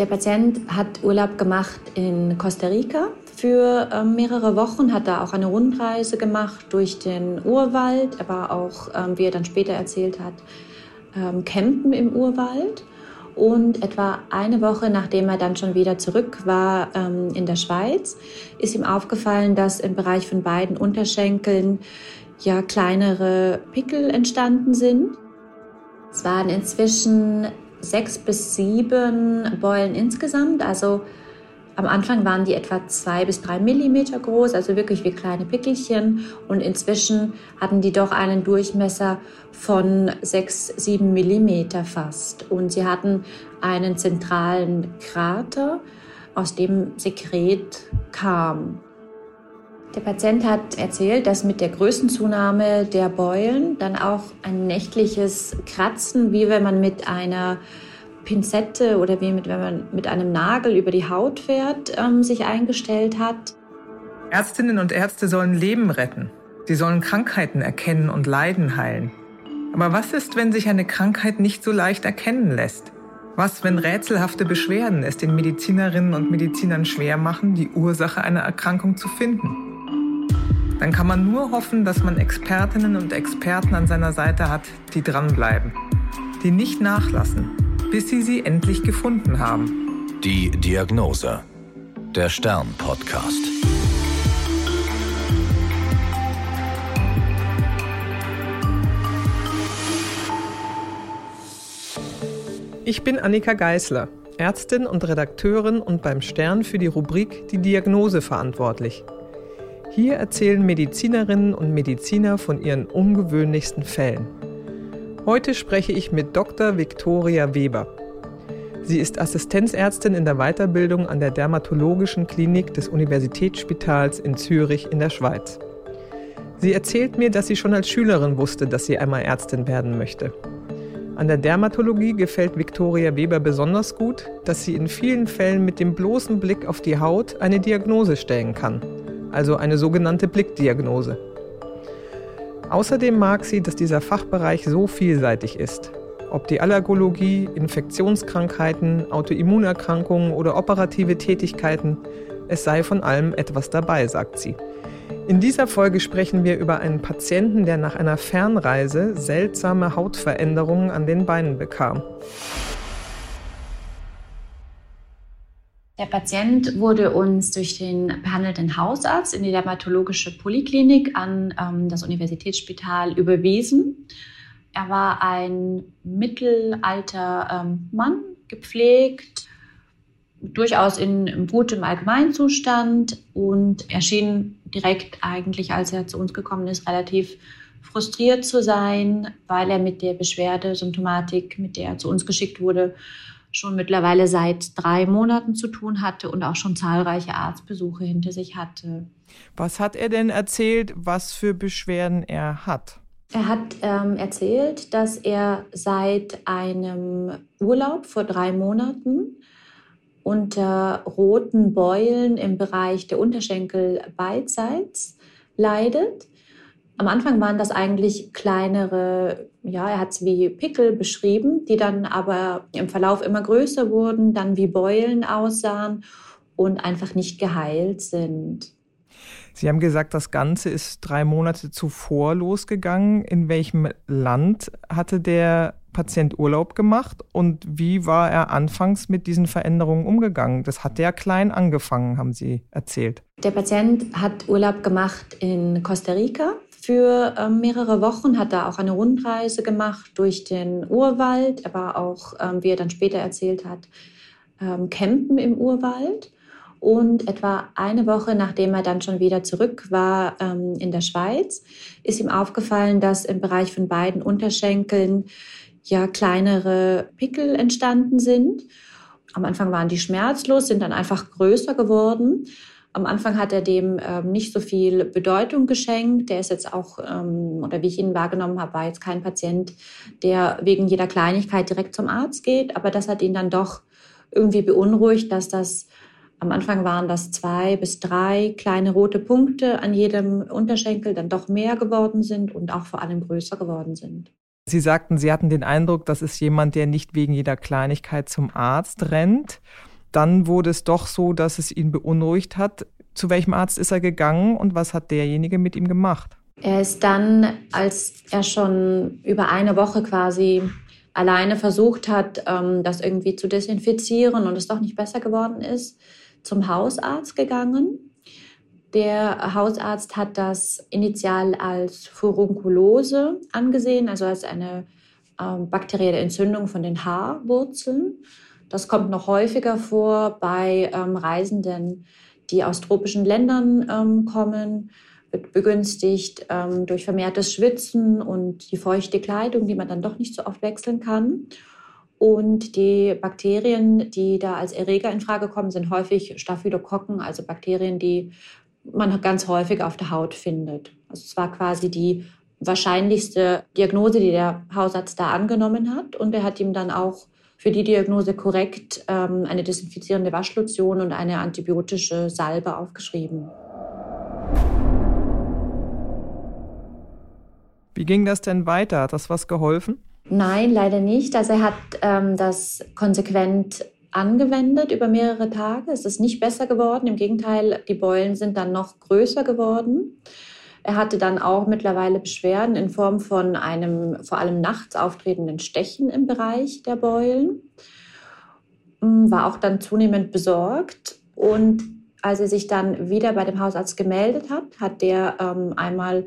Der Patient hat Urlaub gemacht in Costa Rica für ähm, mehrere Wochen, hat da auch eine Rundreise gemacht durch den Urwald. Er war auch, ähm, wie er dann später erzählt hat, ähm, campen im Urwald. Und etwa eine Woche nachdem er dann schon wieder zurück war in der Schweiz, ist ihm aufgefallen, dass im Bereich von beiden Unterschenkeln ja kleinere Pickel entstanden sind. Es waren inzwischen sechs bis sieben Beulen insgesamt, also am Anfang waren die etwa zwei bis drei Millimeter groß, also wirklich wie kleine Pickelchen. Und inzwischen hatten die doch einen Durchmesser von sechs, sieben Millimeter fast. Und sie hatten einen zentralen Krater, aus dem Sekret kam. Der Patient hat erzählt, dass mit der Größenzunahme der Beulen dann auch ein nächtliches Kratzen, wie wenn man mit einer Pinzette oder wie mit, wenn man mit einem Nagel über die Haut fährt, ähm, sich eingestellt hat. Ärztinnen und Ärzte sollen Leben retten. Sie sollen Krankheiten erkennen und Leiden heilen. Aber was ist, wenn sich eine Krankheit nicht so leicht erkennen lässt? Was, wenn rätselhafte Beschwerden es den Medizinerinnen und Medizinern schwer machen, die Ursache einer Erkrankung zu finden? Dann kann man nur hoffen, dass man Expertinnen und Experten an seiner Seite hat, die dranbleiben, die nicht nachlassen, bis sie sie endlich gefunden haben. Die Diagnose. Der Stern-Podcast. Ich bin Annika Geißler, Ärztin und Redakteurin und beim Stern für die Rubrik Die Diagnose verantwortlich. Hier erzählen Medizinerinnen und Mediziner von ihren ungewöhnlichsten Fällen. Heute spreche ich mit Dr. Viktoria Weber. Sie ist Assistenzärztin in der Weiterbildung an der Dermatologischen Klinik des Universitätsspitals in Zürich in der Schweiz. Sie erzählt mir, dass sie schon als Schülerin wusste, dass sie einmal Ärztin werden möchte. An der Dermatologie gefällt Viktoria Weber besonders gut, dass sie in vielen Fällen mit dem bloßen Blick auf die Haut eine Diagnose stellen kann, also eine sogenannte Blickdiagnose. Außerdem mag sie, dass dieser Fachbereich so vielseitig ist. Ob die Allergologie, Infektionskrankheiten, Autoimmunerkrankungen oder operative Tätigkeiten, es sei von allem etwas dabei, sagt sie. In dieser Folge sprechen wir über einen Patienten, der nach einer Fernreise seltsame Hautveränderungen an den Beinen bekam. Der Patient wurde uns durch den behandelnden Hausarzt in die dermatologische Poliklinik an ähm, das Universitätsspital überwiesen. Er war ein mittelalter ähm, Mann, gepflegt, durchaus in gutem Allgemeinzustand und erschien direkt eigentlich, als er zu uns gekommen ist, relativ frustriert zu sein, weil er mit der Beschwerde, Symptomatik, mit der er zu uns geschickt wurde, schon mittlerweile seit drei Monaten zu tun hatte und auch schon zahlreiche Arztbesuche hinter sich hatte. Was hat er denn erzählt, was für Beschwerden er hat? Er hat ähm, erzählt, dass er seit einem Urlaub vor drei Monaten unter roten Beulen im Bereich der Unterschenkel beidseits leidet am Anfang waren das eigentlich kleinere, ja, er hat es wie Pickel beschrieben, die dann aber im Verlauf immer größer wurden, dann wie Beulen aussahen und einfach nicht geheilt sind. Sie haben gesagt, das Ganze ist drei Monate zuvor losgegangen. In welchem Land hatte der Patient Urlaub gemacht und wie war er anfangs mit diesen Veränderungen umgegangen? Das hat ja klein angefangen, haben Sie erzählt. Der Patient hat Urlaub gemacht in Costa Rica für ähm, mehrere Wochen, hat da auch eine Rundreise gemacht durch den Urwald. Er war auch, ähm, wie er dann später erzählt hat, ähm, campen im Urwald. Und etwa eine Woche nachdem er dann schon wieder zurück war ähm, in der Schweiz, ist ihm aufgefallen, dass im Bereich von beiden Unterschenkeln ja kleinere Pickel entstanden sind. Am Anfang waren die schmerzlos, sind dann einfach größer geworden. Am Anfang hat er dem ähm, nicht so viel Bedeutung geschenkt. Der ist jetzt auch, ähm, oder wie ich ihn wahrgenommen habe, war jetzt kein Patient, der wegen jeder Kleinigkeit direkt zum Arzt geht. Aber das hat ihn dann doch irgendwie beunruhigt, dass das am Anfang waren das zwei bis drei kleine rote Punkte an jedem Unterschenkel dann doch mehr geworden sind und auch vor allem größer geworden sind. Sie sagten, Sie hatten den Eindruck, das ist jemand, der nicht wegen jeder Kleinigkeit zum Arzt rennt. Dann wurde es doch so, dass es ihn beunruhigt hat. Zu welchem Arzt ist er gegangen und was hat derjenige mit ihm gemacht? Er ist dann, als er schon über eine Woche quasi alleine versucht hat, ähm, das irgendwie zu desinfizieren und es doch nicht besser geworden ist, zum Hausarzt gegangen. Der Hausarzt hat das initial als Furunkulose angesehen, also als eine ähm, bakterielle Entzündung von den Haarwurzeln. Das kommt noch häufiger vor bei ähm, Reisenden, die aus tropischen Ländern ähm, kommen, wird begünstigt ähm, durch vermehrtes Schwitzen und die feuchte Kleidung, die man dann doch nicht so oft wechseln kann. Und die Bakterien, die da als Erreger in Frage kommen, sind häufig Staphylokokken, also Bakterien, die man ganz häufig auf der Haut findet. Also es war quasi die wahrscheinlichste Diagnose, die der Hausarzt da angenommen hat. Und er hat ihm dann auch für die Diagnose korrekt ähm, eine desinfizierende Waschlotion und eine antibiotische Salbe aufgeschrieben. Wie ging das denn weiter? Hat das was geholfen? Nein, leider nicht. Also er hat ähm, das konsequent angewendet über mehrere Tage. Es ist nicht besser geworden. Im Gegenteil, die Beulen sind dann noch größer geworden. Er hatte dann auch mittlerweile Beschwerden in Form von einem vor allem nachts auftretenden Stechen im Bereich der Beulen. Mm, war auch dann zunehmend besorgt. Und als er sich dann wieder bei dem Hausarzt gemeldet hat, hat der ähm, einmal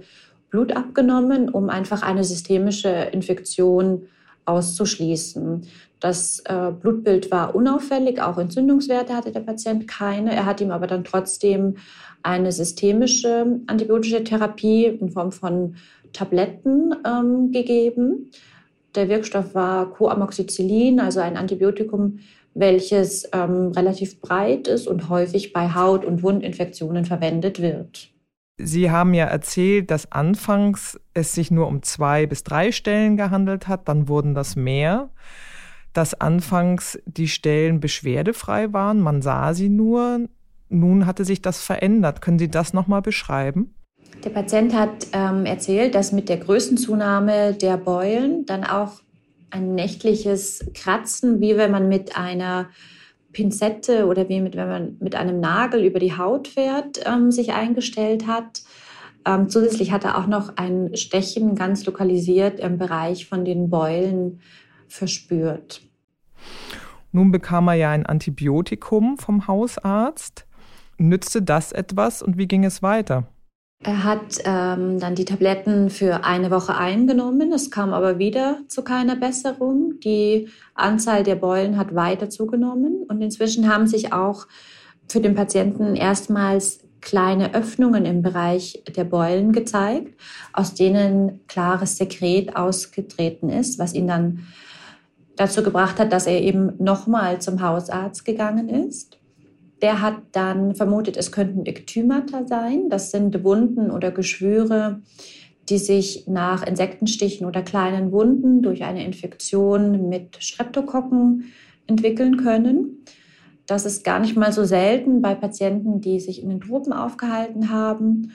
Blut abgenommen, um einfach eine systemische Infektion auszuschließen. Das äh, Blutbild war unauffällig, auch Entzündungswerte hatte der Patient keine. Er hat ihm aber dann trotzdem eine systemische antibiotische Therapie in Form von Tabletten ähm, gegeben. Der Wirkstoff war Coamoxicillin, also ein Antibiotikum, welches ähm, relativ breit ist und häufig bei Haut- und Wundinfektionen verwendet wird. Sie haben ja erzählt, dass anfangs es sich nur um zwei bis drei Stellen gehandelt hat, dann wurden das mehr, dass anfangs die Stellen beschwerdefrei waren, man sah sie nur, nun hatte sich das verändert. Können Sie das nochmal beschreiben? Der Patient hat ähm, erzählt, dass mit der Größenzunahme der Beulen dann auch ein nächtliches Kratzen, wie wenn man mit einer Pinzette oder wie mit, wenn man mit einem Nagel über die Haut fährt, ähm, sich eingestellt hat. Ähm, zusätzlich hat er auch noch ein Stechen ganz lokalisiert im Bereich von den Beulen verspürt. Nun bekam er ja ein Antibiotikum vom Hausarzt. Nützte das etwas und wie ging es weiter? Er hat ähm, dann die Tabletten für eine Woche eingenommen. Es kam aber wieder zu keiner Besserung. Die Anzahl der Beulen hat weiter zugenommen. Und inzwischen haben sich auch für den Patienten erstmals kleine Öffnungen im Bereich der Beulen gezeigt, aus denen klares Sekret ausgetreten ist, was ihn dann dazu gebracht hat, dass er eben nochmal zum Hausarzt gegangen ist. Der hat dann vermutet, es könnten Ektymata sein. Das sind Wunden oder Geschwüre, die sich nach Insektenstichen oder kleinen Wunden durch eine Infektion mit Streptokokken entwickeln können. Das ist gar nicht mal so selten bei Patienten, die sich in den Tropen aufgehalten haben.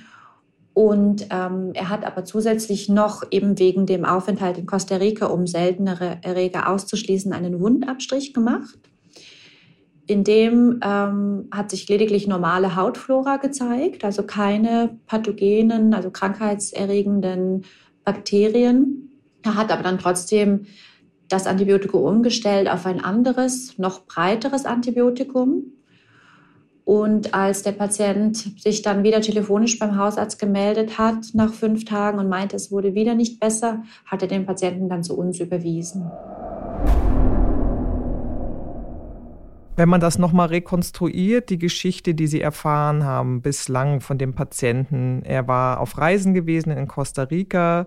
Und ähm, er hat aber zusätzlich noch eben wegen dem Aufenthalt in Costa Rica, um seltenere Erreger auszuschließen, einen Wundabstrich gemacht. In dem ähm, hat sich lediglich normale Hautflora gezeigt, also keine pathogenen, also krankheitserregenden Bakterien. Er hat aber dann trotzdem das Antibiotikum umgestellt auf ein anderes, noch breiteres Antibiotikum. Und als der Patient sich dann wieder telefonisch beim Hausarzt gemeldet hat nach fünf Tagen und meinte, es wurde wieder nicht besser, hat er den Patienten dann zu uns überwiesen. Wenn man das nochmal rekonstruiert, die Geschichte, die Sie erfahren haben bislang von dem Patienten, er war auf Reisen gewesen in Costa Rica,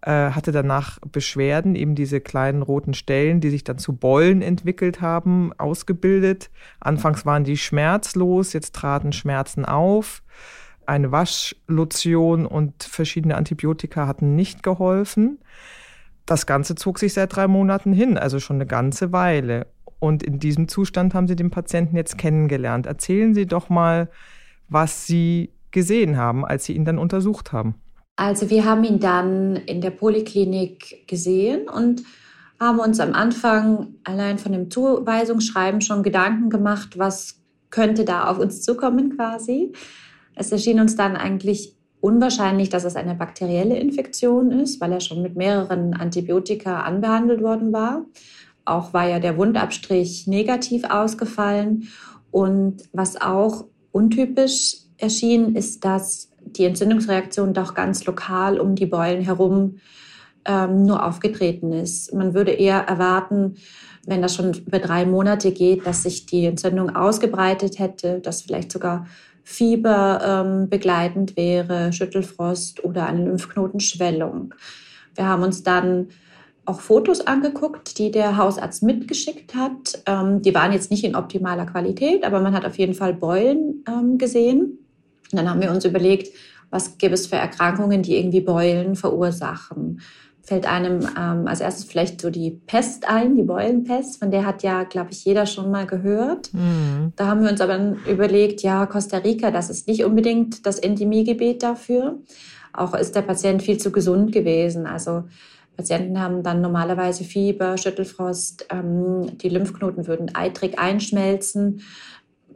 äh, hatte danach Beschwerden, eben diese kleinen roten Stellen, die sich dann zu Beulen entwickelt haben, ausgebildet. Anfangs waren die schmerzlos, jetzt traten Schmerzen auf. Eine Waschlotion und verschiedene Antibiotika hatten nicht geholfen. Das Ganze zog sich seit drei Monaten hin, also schon eine ganze Weile. Und in diesem Zustand haben Sie den Patienten jetzt kennengelernt. Erzählen Sie doch mal, was Sie gesehen haben, als Sie ihn dann untersucht haben. Also wir haben ihn dann in der Poliklinik gesehen und haben uns am Anfang allein von dem Zuweisungsschreiben schon Gedanken gemacht, was könnte da auf uns zukommen quasi. Es erschien uns dann eigentlich unwahrscheinlich, dass es eine bakterielle Infektion ist, weil er schon mit mehreren Antibiotika anbehandelt worden war. Auch war ja der Wundabstrich negativ ausgefallen. Und was auch untypisch erschien, ist, dass die Entzündungsreaktion doch ganz lokal um die Beulen herum ähm, nur aufgetreten ist. Man würde eher erwarten, wenn das schon über drei Monate geht, dass sich die Entzündung ausgebreitet hätte, dass vielleicht sogar Fieber ähm, begleitend wäre, Schüttelfrost oder eine Lymphknotenschwellung. Wir haben uns dann auch Fotos angeguckt, die der Hausarzt mitgeschickt hat. Ähm, die waren jetzt nicht in optimaler Qualität, aber man hat auf jeden Fall Beulen ähm, gesehen. Und dann haben wir uns überlegt, was gibt es für Erkrankungen, die irgendwie Beulen verursachen fällt einem ähm, als erstes vielleicht so die Pest ein, die Beulenpest, von der hat ja, glaube ich, jeder schon mal gehört. Mhm. Da haben wir uns aber überlegt, ja, Costa Rica, das ist nicht unbedingt das Endemiegebiet dafür. Auch ist der Patient viel zu gesund gewesen. Also Patienten haben dann normalerweise Fieber, Schüttelfrost, ähm, die Lymphknoten würden eitrig einschmelzen.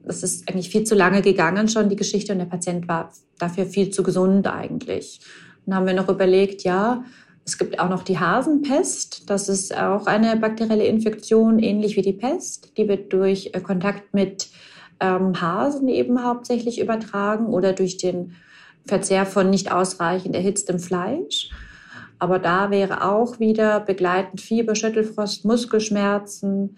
Das ist eigentlich viel zu lange gegangen schon, die Geschichte, und der Patient war dafür viel zu gesund eigentlich. Dann haben wir noch überlegt, ja, es gibt auch noch die Hasenpest. Das ist auch eine bakterielle Infektion, ähnlich wie die Pest. Die wird durch äh, Kontakt mit ähm, Hasen eben hauptsächlich übertragen oder durch den Verzehr von nicht ausreichend erhitztem Fleisch. Aber da wäre auch wieder begleitend Fieber, Schüttelfrost, Muskelschmerzen.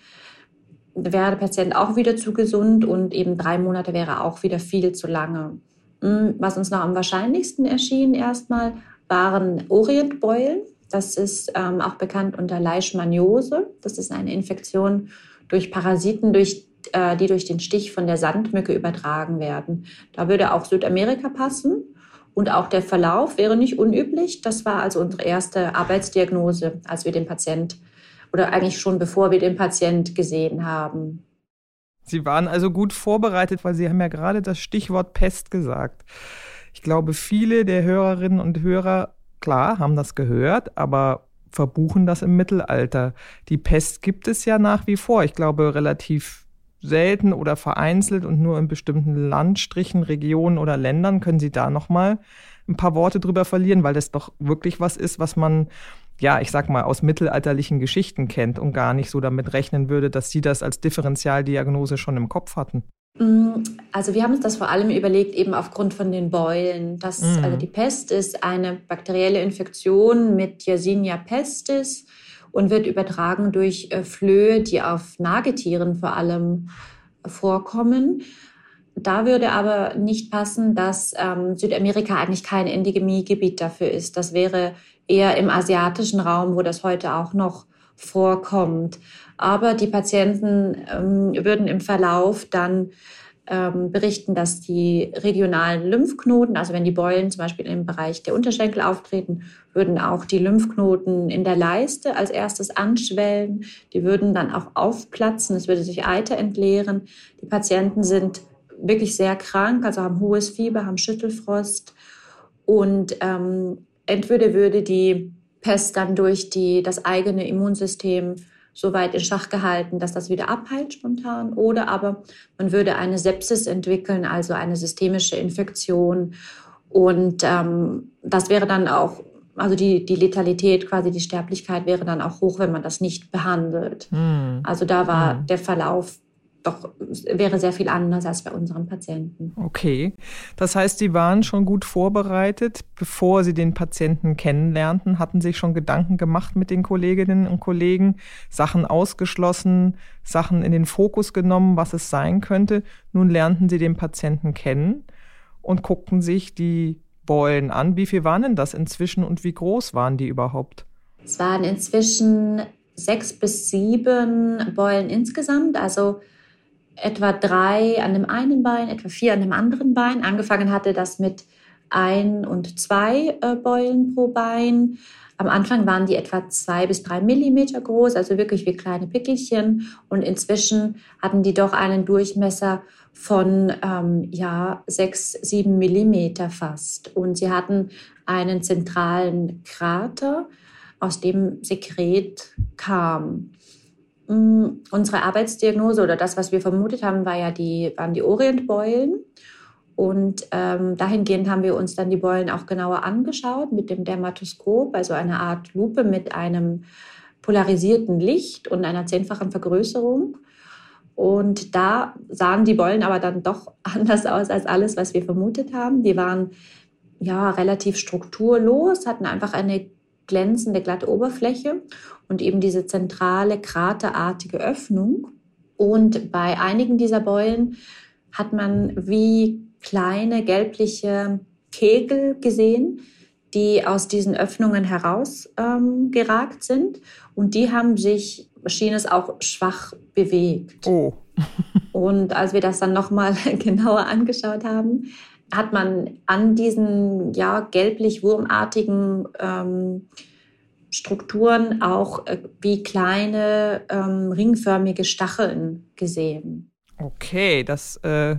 Wäre der Patient auch wieder zu gesund und eben drei Monate wäre auch wieder viel zu lange. Hm, was uns noch am wahrscheinlichsten erschien erstmal, waren Orientbeulen. Das ist ähm, auch bekannt unter Leishmaniose. Das ist eine Infektion durch Parasiten, durch, äh, die durch den Stich von der Sandmücke übertragen werden. Da würde auch Südamerika passen. Und auch der Verlauf wäre nicht unüblich. Das war also unsere erste Arbeitsdiagnose, als wir den Patient oder eigentlich schon bevor wir den Patient gesehen haben. Sie waren also gut vorbereitet, weil Sie haben ja gerade das Stichwort Pest gesagt. Ich glaube, viele der Hörerinnen und Hörer, klar, haben das gehört, aber verbuchen das im Mittelalter. Die Pest gibt es ja nach wie vor. Ich glaube, relativ selten oder vereinzelt und nur in bestimmten Landstrichen, Regionen oder Ländern. Können Sie da noch mal ein paar Worte drüber verlieren, weil das doch wirklich was ist, was man ja, ich sag mal, aus mittelalterlichen Geschichten kennt und gar nicht so damit rechnen würde, dass Sie das als Differentialdiagnose schon im Kopf hatten. Mm, also wir haben uns das vor allem überlegt, eben aufgrund von den Beulen. Das, mhm. Also die Pest ist eine bakterielle Infektion mit Yersinia pestis und wird übertragen durch äh, Flöhe, die auf Nagetieren vor allem vorkommen. Da würde aber nicht passen, dass ähm, Südamerika eigentlich kein Endemiegebiet dafür ist. Das wäre eher im asiatischen Raum, wo das heute auch noch vorkommt. Aber die Patienten ähm, würden im Verlauf dann ähm, berichten, dass die regionalen Lymphknoten, also wenn die Beulen zum Beispiel im Bereich der Unterschenkel auftreten, würden auch die Lymphknoten in der Leiste als erstes anschwellen. Die würden dann auch aufplatzen, es würde sich Eiter entleeren. Die Patienten sind wirklich sehr krank, also haben hohes Fieber, haben Schüttelfrost und ähm, entweder würde die Pest dann durch die, das eigene Immunsystem so weit in Schach gehalten, dass das wieder abheilt spontan. Oder aber man würde eine Sepsis entwickeln, also eine systemische Infektion. Und ähm, das wäre dann auch, also die, die Letalität, quasi die Sterblichkeit wäre dann auch hoch, wenn man das nicht behandelt. Mhm. Also da war mhm. der Verlauf doch wäre sehr viel anders als bei unseren Patienten. Okay. Das heißt, Sie waren schon gut vorbereitet, bevor Sie den Patienten kennenlernten, hatten sich schon Gedanken gemacht mit den Kolleginnen und Kollegen, Sachen ausgeschlossen, Sachen in den Fokus genommen, was es sein könnte. Nun lernten Sie den Patienten kennen und guckten sich die Beulen an. Wie viel waren denn das inzwischen und wie groß waren die überhaupt? Es waren inzwischen sechs bis sieben Beulen insgesamt, also etwa drei an dem einen Bein, etwa vier an dem anderen Bein. Angefangen hatte das mit ein und zwei äh, Beulen pro Bein. Am Anfang waren die etwa zwei bis drei Millimeter groß, also wirklich wie kleine Pickelchen. Und inzwischen hatten die doch einen Durchmesser von ähm, ja sechs, sieben Millimeter fast. Und sie hatten einen zentralen Krater aus dem Sekret kam. Mm, unsere Arbeitsdiagnose oder das, was wir vermutet haben, war ja die, waren die Orientbeulen. Und ähm, dahingehend haben wir uns dann die Beulen auch genauer angeschaut mit dem Dermatoskop, also einer Art Lupe mit einem polarisierten Licht und einer zehnfachen Vergrößerung. Und da sahen die Beulen aber dann doch anders aus als alles, was wir vermutet haben. Die waren ja relativ strukturlos, hatten einfach eine glänzende glatte Oberfläche und eben diese zentrale kraterartige Öffnung. Und bei einigen dieser Beulen hat man wie kleine gelbliche Kegel gesehen, die aus diesen Öffnungen herausgeragt ähm, sind. Und die haben sich, schien es auch schwach bewegt. Oh. und als wir das dann nochmal genauer angeschaut haben, hat man an diesen ja, gelblich-wurmartigen ähm, Strukturen auch äh, wie kleine ähm, ringförmige Stacheln gesehen. Okay, das äh,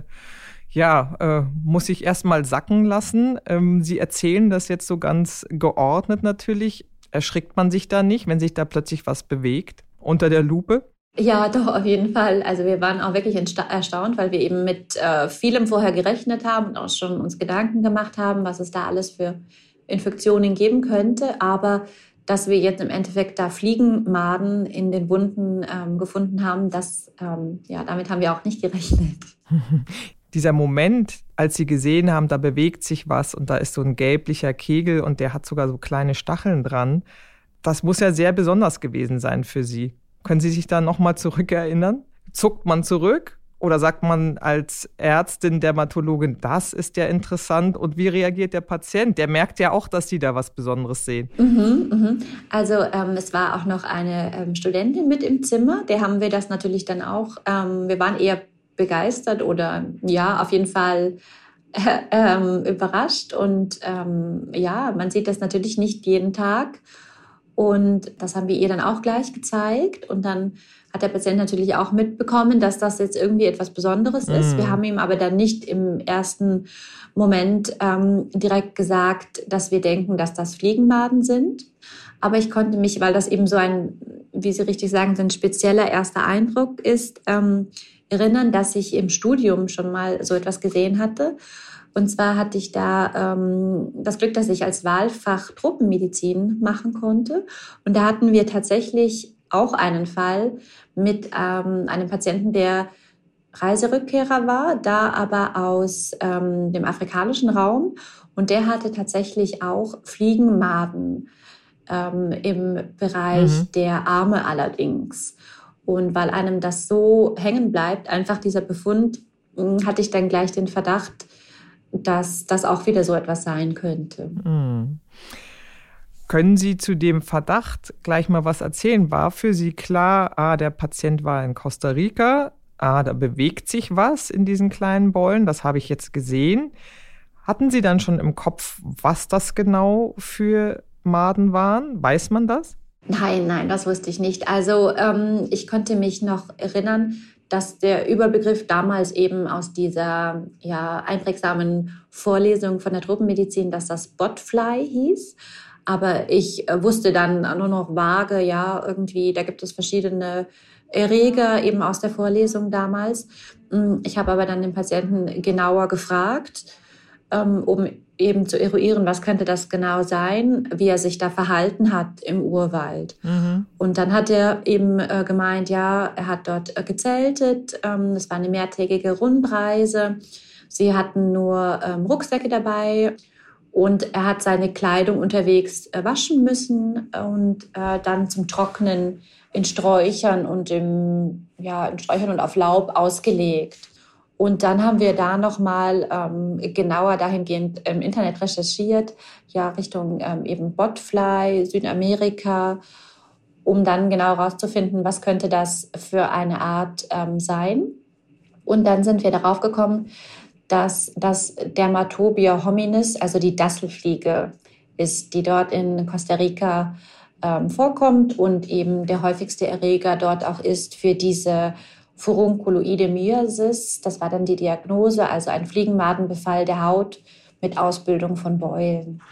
ja, äh, muss ich erstmal sacken lassen. Ähm, Sie erzählen das jetzt so ganz geordnet natürlich. Erschrickt man sich da nicht, wenn sich da plötzlich was bewegt unter der Lupe? Ja, doch, auf jeden Fall. Also wir waren auch wirklich erstaunt, weil wir eben mit äh, vielem vorher gerechnet haben und auch schon uns Gedanken gemacht haben, was es da alles für Infektionen geben könnte. Aber dass wir jetzt im Endeffekt da Fliegenmaden in den Wunden ähm, gefunden haben, das, ähm, ja, damit haben wir auch nicht gerechnet. Dieser Moment, als Sie gesehen haben, da bewegt sich was und da ist so ein gelblicher Kegel und der hat sogar so kleine Stacheln dran, das muss ja sehr besonders gewesen sein für Sie. Können Sie sich da nochmal zurückerinnern? Zuckt man zurück oder sagt man als Ärztin, Dermatologin, das ist ja interessant? Und wie reagiert der Patient? Der merkt ja auch, dass Sie da was Besonderes sehen. Mhm, mhm. Also ähm, es war auch noch eine ähm, Studentin mit im Zimmer. Der haben wir das natürlich dann auch. Ähm, wir waren eher begeistert oder ja, auf jeden Fall äh, ähm, überrascht. Und ähm, ja, man sieht das natürlich nicht jeden Tag. Und das haben wir ihr dann auch gleich gezeigt. Und dann hat der Patient natürlich auch mitbekommen, dass das jetzt irgendwie etwas Besonderes ist. Wir mhm. haben ihm aber dann nicht im ersten Moment ähm, direkt gesagt, dass wir denken, dass das Fliegenmaden sind. Aber ich konnte mich, weil das eben so ein, wie Sie richtig sagen, so ein spezieller erster Eindruck ist, ähm, erinnern, dass ich im Studium schon mal so etwas gesehen hatte. Und zwar hatte ich da ähm, das Glück, dass ich als Wahlfach Tropenmedizin machen konnte. Und da hatten wir tatsächlich auch einen Fall mit ähm, einem Patienten, der Reiserückkehrer war, da aber aus ähm, dem afrikanischen Raum. Und der hatte tatsächlich auch Fliegenmaden ähm, im Bereich mhm. der Arme allerdings. Und weil einem das so hängen bleibt, einfach dieser Befund, hm, hatte ich dann gleich den Verdacht, dass das auch wieder so etwas sein könnte. Mhm. Können Sie zu dem Verdacht gleich mal was erzählen? War für Sie klar, ah, der Patient war in Costa Rica, ah, da bewegt sich was in diesen kleinen Beulen, das habe ich jetzt gesehen. Hatten Sie dann schon im Kopf, was das genau für Maden waren? Weiß man das? Nein, nein, das wusste ich nicht. Also ähm, ich konnte mich noch erinnern, dass der Überbegriff damals eben aus dieser ja, einprägsamen Vorlesung von der Tropenmedizin, dass das Botfly hieß. Aber ich äh, wusste dann nur noch vage, ja, irgendwie, da gibt es verschiedene Erreger eben aus der Vorlesung damals. Hm, ich habe aber dann den Patienten genauer gefragt, ähm, um eben zu eruieren, was könnte das genau sein, wie er sich da verhalten hat im Urwald. Mhm. Und dann hat er eben äh, gemeint, ja, er hat dort äh, gezeltet, ähm, es war eine mehrtägige Rundreise, sie hatten nur ähm, Rucksäcke dabei und er hat seine Kleidung unterwegs äh, waschen müssen und äh, dann zum Trocknen in Sträuchern und im, ja, in Sträuchern und auf Laub ausgelegt. Und dann haben wir da nochmal ähm, genauer dahingehend im Internet recherchiert, ja, Richtung ähm, eben Botfly, Südamerika, um dann genau herauszufinden, was könnte das für eine Art ähm, sein. Und dann sind wir darauf gekommen, dass das Dermatobia hominis, also die Dasselfliege, ist, die dort in Costa Rica ähm, vorkommt und eben der häufigste Erreger dort auch ist für diese Furunculoide Myasis. Das war dann die Diagnose, also ein Fliegenmadenbefall der Haut mit Ausbildung von Beulen.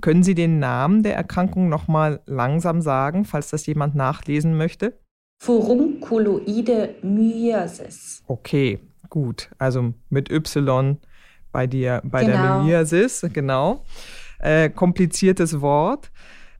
Können Sie den Namen der Erkrankung nochmal langsam sagen, falls das jemand nachlesen möchte? Furunculoide Myiasis. Okay, gut. Also mit Y bei dir, bei genau. der Myiasis, genau. Äh, kompliziertes Wort.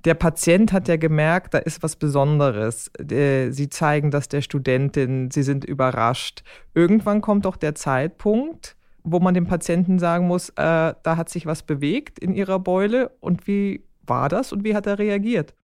Der Patient hat ja gemerkt, da ist was Besonderes. Äh, sie zeigen das der Studentin, sie sind überrascht. Irgendwann kommt doch der Zeitpunkt, wo man dem Patienten sagen muss, äh, da hat sich was bewegt in ihrer Beule und wie war das und wie hat er reagiert?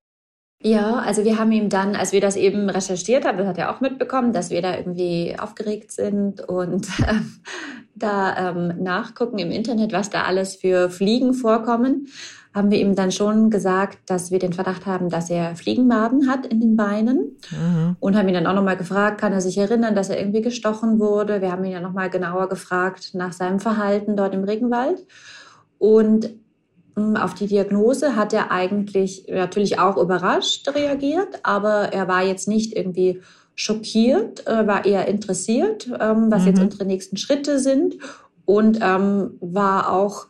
Ja, also wir haben ihm dann, als wir das eben recherchiert haben, das hat er auch mitbekommen, dass wir da irgendwie aufgeregt sind und äh, da ähm, nachgucken im Internet, was da alles für Fliegen vorkommen, haben wir ihm dann schon gesagt, dass wir den Verdacht haben, dass er Fliegenmaden hat in den Beinen mhm. und haben ihn dann auch nochmal gefragt, kann er sich erinnern, dass er irgendwie gestochen wurde. Wir haben ihn ja nochmal genauer gefragt nach seinem Verhalten dort im Regenwald und hm, auf die Diagnose hat er eigentlich natürlich auch überrascht reagiert, aber er war jetzt nicht irgendwie schockiert, äh, war eher interessiert, ähm, was mhm. jetzt unsere nächsten Schritte sind und ähm, war auch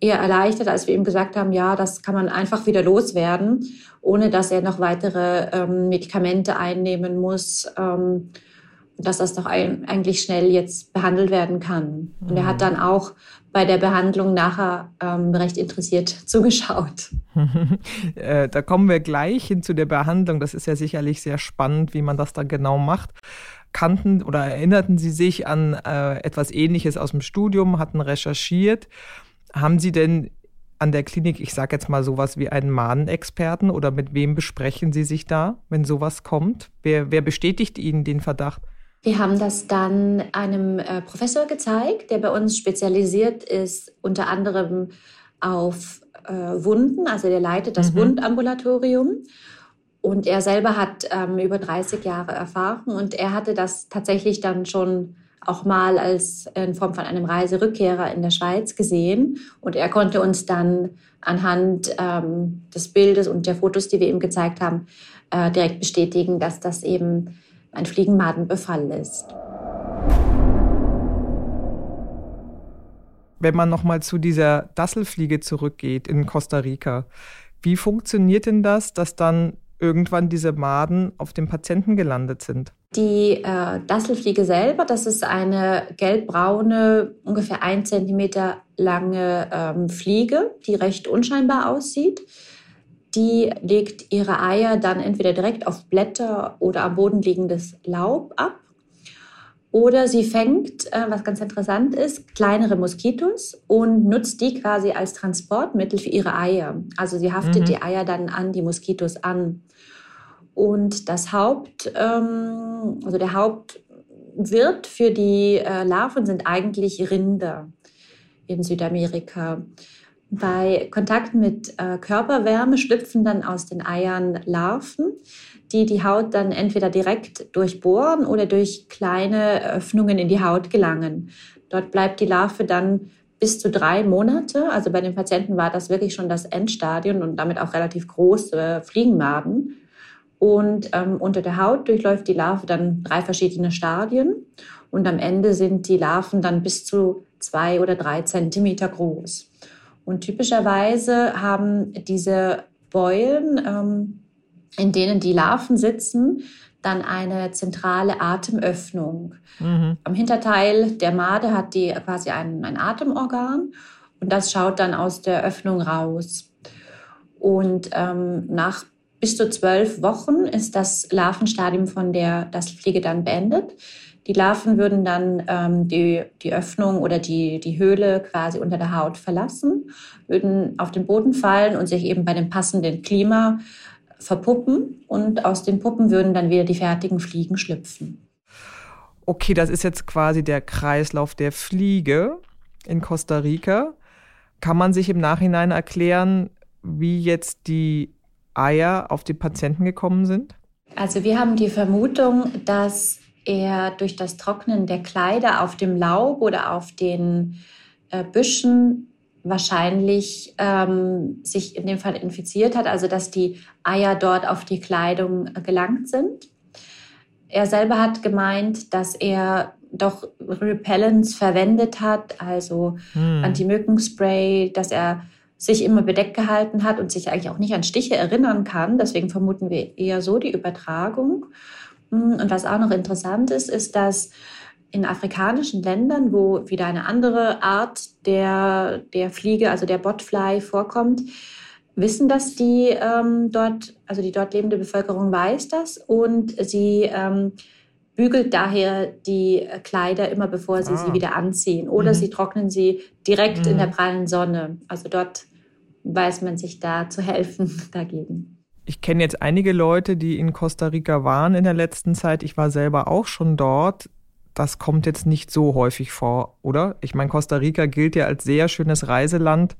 eher erleichtert, als wir ihm gesagt haben, ja, das kann man einfach wieder loswerden, ohne dass er noch weitere ähm, Medikamente einnehmen muss, ähm, dass das doch ein, eigentlich schnell jetzt behandelt werden kann. Und er hat mhm. dann auch bei der Behandlung nachher ähm, recht interessiert zugeschaut. Äh, da kommen wir gleich hin zu der Behandlung. Das ist ja sicherlich sehr spannend, wie man das dann genau macht. Kannten oder erinnerten Sie sich an äh, etwas Ähnliches aus dem Studium, hatten recherchiert? Haben Sie denn an der Klinik, ich sage jetzt mal sowas wie einen Mahnexperten oder mit wem besprechen Sie sich da, wenn sowas kommt? Wer, wer bestätigt Ihnen den Verdacht? Wir haben das dann einem äh, Professor gezeigt, der bei uns spezialisiert ist, unter anderem auf äh, Wunden. Also der leitet das mhm. Wundambulatorium. Und er selber hat ähm, über 30 Jahre Erfahrung und er hatte das tatsächlich dann schon auch mal als in Form von einem Reiserückkehrer in der Schweiz gesehen. Und er konnte uns dann anhand ähm, des Bildes und der Fotos, die wir ihm gezeigt haben, äh, direkt bestätigen, dass das eben ein Fliegenmadenbefall ist. Wenn man nochmal zu dieser Dasselfliege zurückgeht in Costa Rica, wie funktioniert denn das, dass dann irgendwann diese Maden auf dem Patienten gelandet sind? Die äh, Dasselfliege selber, das ist eine gelbbraune, ungefähr ein Zentimeter lange ähm, Fliege, die recht unscheinbar aussieht. Die legt ihre Eier dann entweder direkt auf Blätter oder am Boden liegendes Laub ab. Oder sie fängt, äh, was ganz interessant ist, kleinere Moskitos und nutzt die quasi als Transportmittel für ihre Eier. Also sie haftet mhm. die Eier dann an die Moskitos an. Und das Haupt, ähm, also der Hauptwirt für die äh, Larven sind eigentlich Rinder in Südamerika. Bei Kontakt mit äh, Körperwärme schlüpfen dann aus den Eiern Larven, die die Haut dann entweder direkt durchbohren oder durch kleine Öffnungen in die Haut gelangen. Dort bleibt die Larve dann bis zu drei Monate. Also bei den Patienten war das wirklich schon das Endstadium und damit auch relativ große Fliegenmaden. Und ähm, unter der Haut durchläuft die Larve dann drei verschiedene Stadien. Und am Ende sind die Larven dann bis zu zwei oder drei Zentimeter groß. Und typischerweise haben diese Beulen, ähm, in denen die Larven sitzen, dann eine zentrale Atemöffnung. Mhm. Am Hinterteil der Made hat die quasi ein, ein Atemorgan und das schaut dann aus der Öffnung raus. Und ähm, nach bis zu zwölf Wochen ist das Larvenstadium von der das Fliege dann beendet. Die Larven würden dann ähm, die, die Öffnung oder die, die Höhle quasi unter der Haut verlassen, würden auf den Boden fallen und sich eben bei dem passenden Klima verpuppen. Und aus den Puppen würden dann wieder die fertigen Fliegen schlüpfen. Okay, das ist jetzt quasi der Kreislauf der Fliege in Costa Rica. Kann man sich im Nachhinein erklären, wie jetzt die Eier auf die Patienten gekommen sind? Also wir haben die Vermutung, dass er durch das Trocknen der Kleider auf dem Laub oder auf den äh, Büschen wahrscheinlich ähm, sich in dem Fall infiziert hat, also dass die Eier dort auf die Kleidung äh, gelangt sind. Er selber hat gemeint, dass er doch Repellents verwendet hat, also hm. Anti-Mückenspray, dass er sich immer bedeckt gehalten hat und sich eigentlich auch nicht an Stiche erinnern kann. Deswegen vermuten wir eher so die Übertragung. Mm, und was auch noch interessant ist, ist, dass in afrikanischen Ländern, wo wieder eine andere Art der, der Fliege, also der Botfly vorkommt, wissen das die ähm, dort, also die dort lebende Bevölkerung weiß das und sie ähm, bügelt daher die Kleider immer bevor sie ah. sie wieder anziehen oder mhm. sie trocknen sie direkt mhm. in der prallen Sonne. Also dort weiß man sich da zu helfen dagegen. Ich kenne jetzt einige Leute, die in Costa Rica waren in der letzten Zeit. Ich war selber auch schon dort. Das kommt jetzt nicht so häufig vor, oder? Ich meine, Costa Rica gilt ja als sehr schönes Reiseland.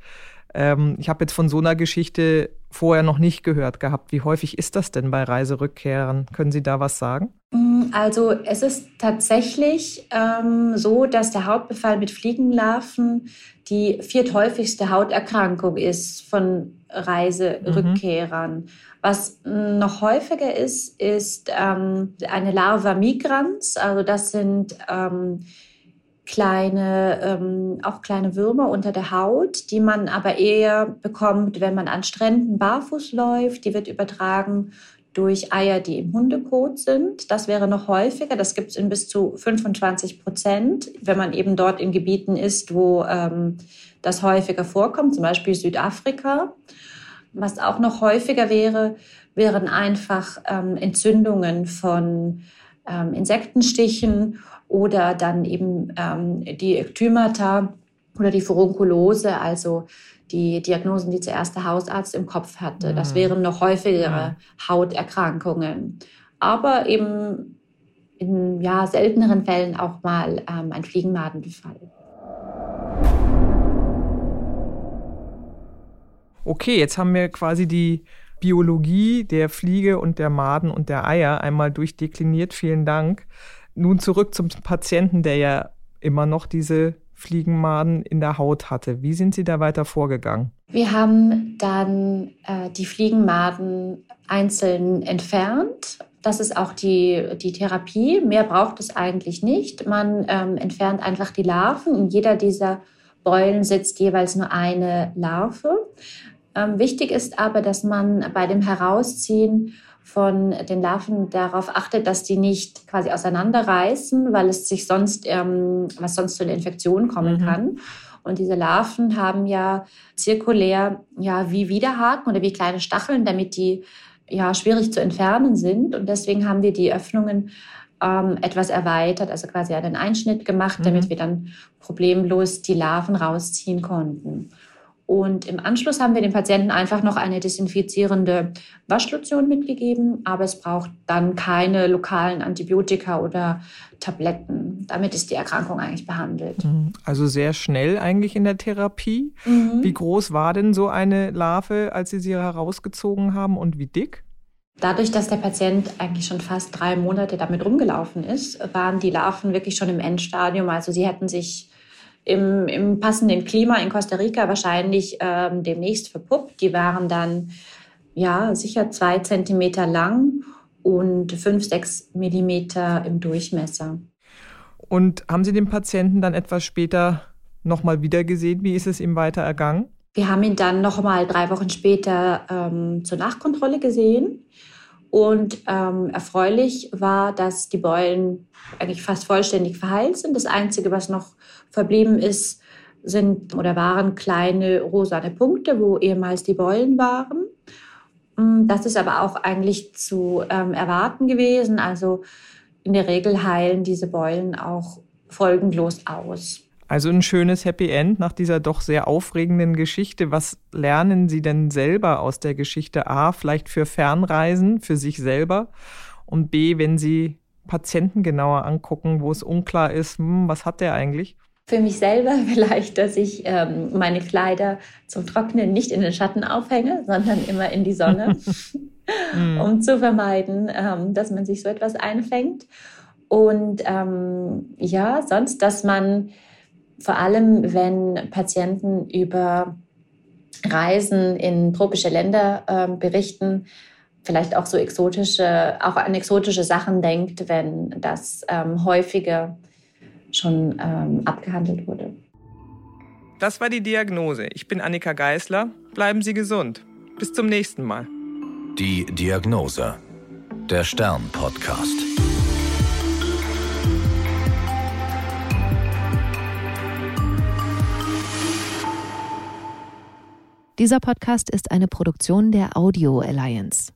Ähm, ich habe jetzt von so einer Geschichte vorher noch nicht gehört gehabt. Wie häufig ist das denn bei Reiserückkehrern? Können Sie da was sagen? Mm, also es ist tatsächlich ähm, so, dass der Hautbefall mit Fliegenlarven die vierthäufigste Hauterkrankung ist von Reiserückkehrern. Mhm. Was noch häufiger ist, ist ähm, eine Larva migrans. Also das sind ähm, kleine, ähm, auch kleine Würmer unter der Haut, die man aber eher bekommt, wenn man an Stränden barfuß läuft. Die wird übertragen durch Eier, die im Hundekot sind. Das wäre noch häufiger. Das gibt es in bis zu 25 Prozent, wenn man eben dort in Gebieten ist, wo ähm, das häufiger vorkommt, zum Beispiel Südafrika. Was auch noch häufiger wäre, wären einfach ähm, Entzündungen von ähm, Insektenstichen oder dann eben ähm, die Ektymata oder die Furunkulose, also die Diagnosen, die zuerst der Hausarzt im Kopf hatte. Das mhm. wären noch häufigere Hauterkrankungen. Aber eben in ja, selteneren Fällen auch mal ähm, ein Fliegenmadenbefall. Okay, jetzt haben wir quasi die Biologie der Fliege und der Maden und der Eier einmal durchdekliniert. Vielen Dank. Nun zurück zum Patienten, der ja immer noch diese Fliegenmaden in der Haut hatte. Wie sind Sie da weiter vorgegangen? Wir haben dann äh, die Fliegenmaden einzeln entfernt. Das ist auch die, die Therapie. Mehr braucht es eigentlich nicht. Man ähm, entfernt einfach die Larven. In jeder dieser Beulen sitzt jeweils nur eine Larve. Ähm, wichtig ist aber, dass man bei dem Herausziehen von den Larven darauf achtet, dass die nicht quasi auseinanderreißen, weil es sich sonst, ähm, was sonst zu einer Infektion kommen mhm. kann. Und diese Larven haben ja zirkulär, ja, wie Widerhaken oder wie kleine Stacheln, damit die ja schwierig zu entfernen sind. Und deswegen haben wir die Öffnungen ähm, etwas erweitert, also quasi einen Einschnitt gemacht, damit mhm. wir dann problemlos die Larven rausziehen konnten. Und im Anschluss haben wir dem Patienten einfach noch eine desinfizierende Waschlotion mitgegeben, aber es braucht dann keine lokalen Antibiotika oder Tabletten. Damit ist die Erkrankung eigentlich behandelt. Mhm. Also sehr schnell eigentlich in der Therapie. Mhm. Wie groß war denn so eine Larve, als Sie sie herausgezogen haben und wie dick? Dadurch, dass der Patient eigentlich schon fast drei Monate damit rumgelaufen ist, waren die Larven wirklich schon im Endstadium. Also sie hätten sich im, im passenden Klima in Costa Rica wahrscheinlich ähm, demnächst verpuppt. Die waren dann ja sicher zwei Zentimeter lang und fünf, sechs Millimeter im Durchmesser. Und haben Sie den Patienten dann etwas später nochmal wieder gesehen? Wie ist es ihm weiter ergangen? Wir haben ihn dann nochmal drei Wochen später ähm, zur Nachkontrolle gesehen. Und ähm, erfreulich war, dass die Beulen eigentlich fast vollständig verheilt sind. Das Einzige, was noch verblieben ist, sind oder waren kleine rosane Punkte, wo ehemals die Beulen waren. Mm, das ist aber auch eigentlich zu ähm, erwarten gewesen. Also in der Regel heilen diese Beulen auch folgenlos aus. Also ein schönes Happy End nach dieser doch sehr aufregenden Geschichte. Was lernen Sie denn selber aus der Geschichte A, vielleicht für Fernreisen, für sich selber? Und B, wenn Sie Patienten genauer angucken, wo es unklar ist, hm, was hat der eigentlich? Für mich selber vielleicht, dass ich ähm, meine Kleider zum Trocknen nicht in den Schatten aufhänge, sondern immer in die Sonne, um zu vermeiden, ähm, dass man sich so etwas einfängt. Und ähm, ja, sonst, dass man vor allem wenn Patienten über Reisen in tropische Länder äh, berichten, vielleicht auch so exotische, auch an exotische Sachen denkt, wenn das ähm, häufiger schon ähm, abgehandelt wurde. Das war die Diagnose. Ich bin Annika Geißler. Bleiben Sie gesund. Bis zum nächsten Mal. Die Diagnose. Der Stern-Podcast. Dieser Podcast ist eine Produktion der Audio Alliance.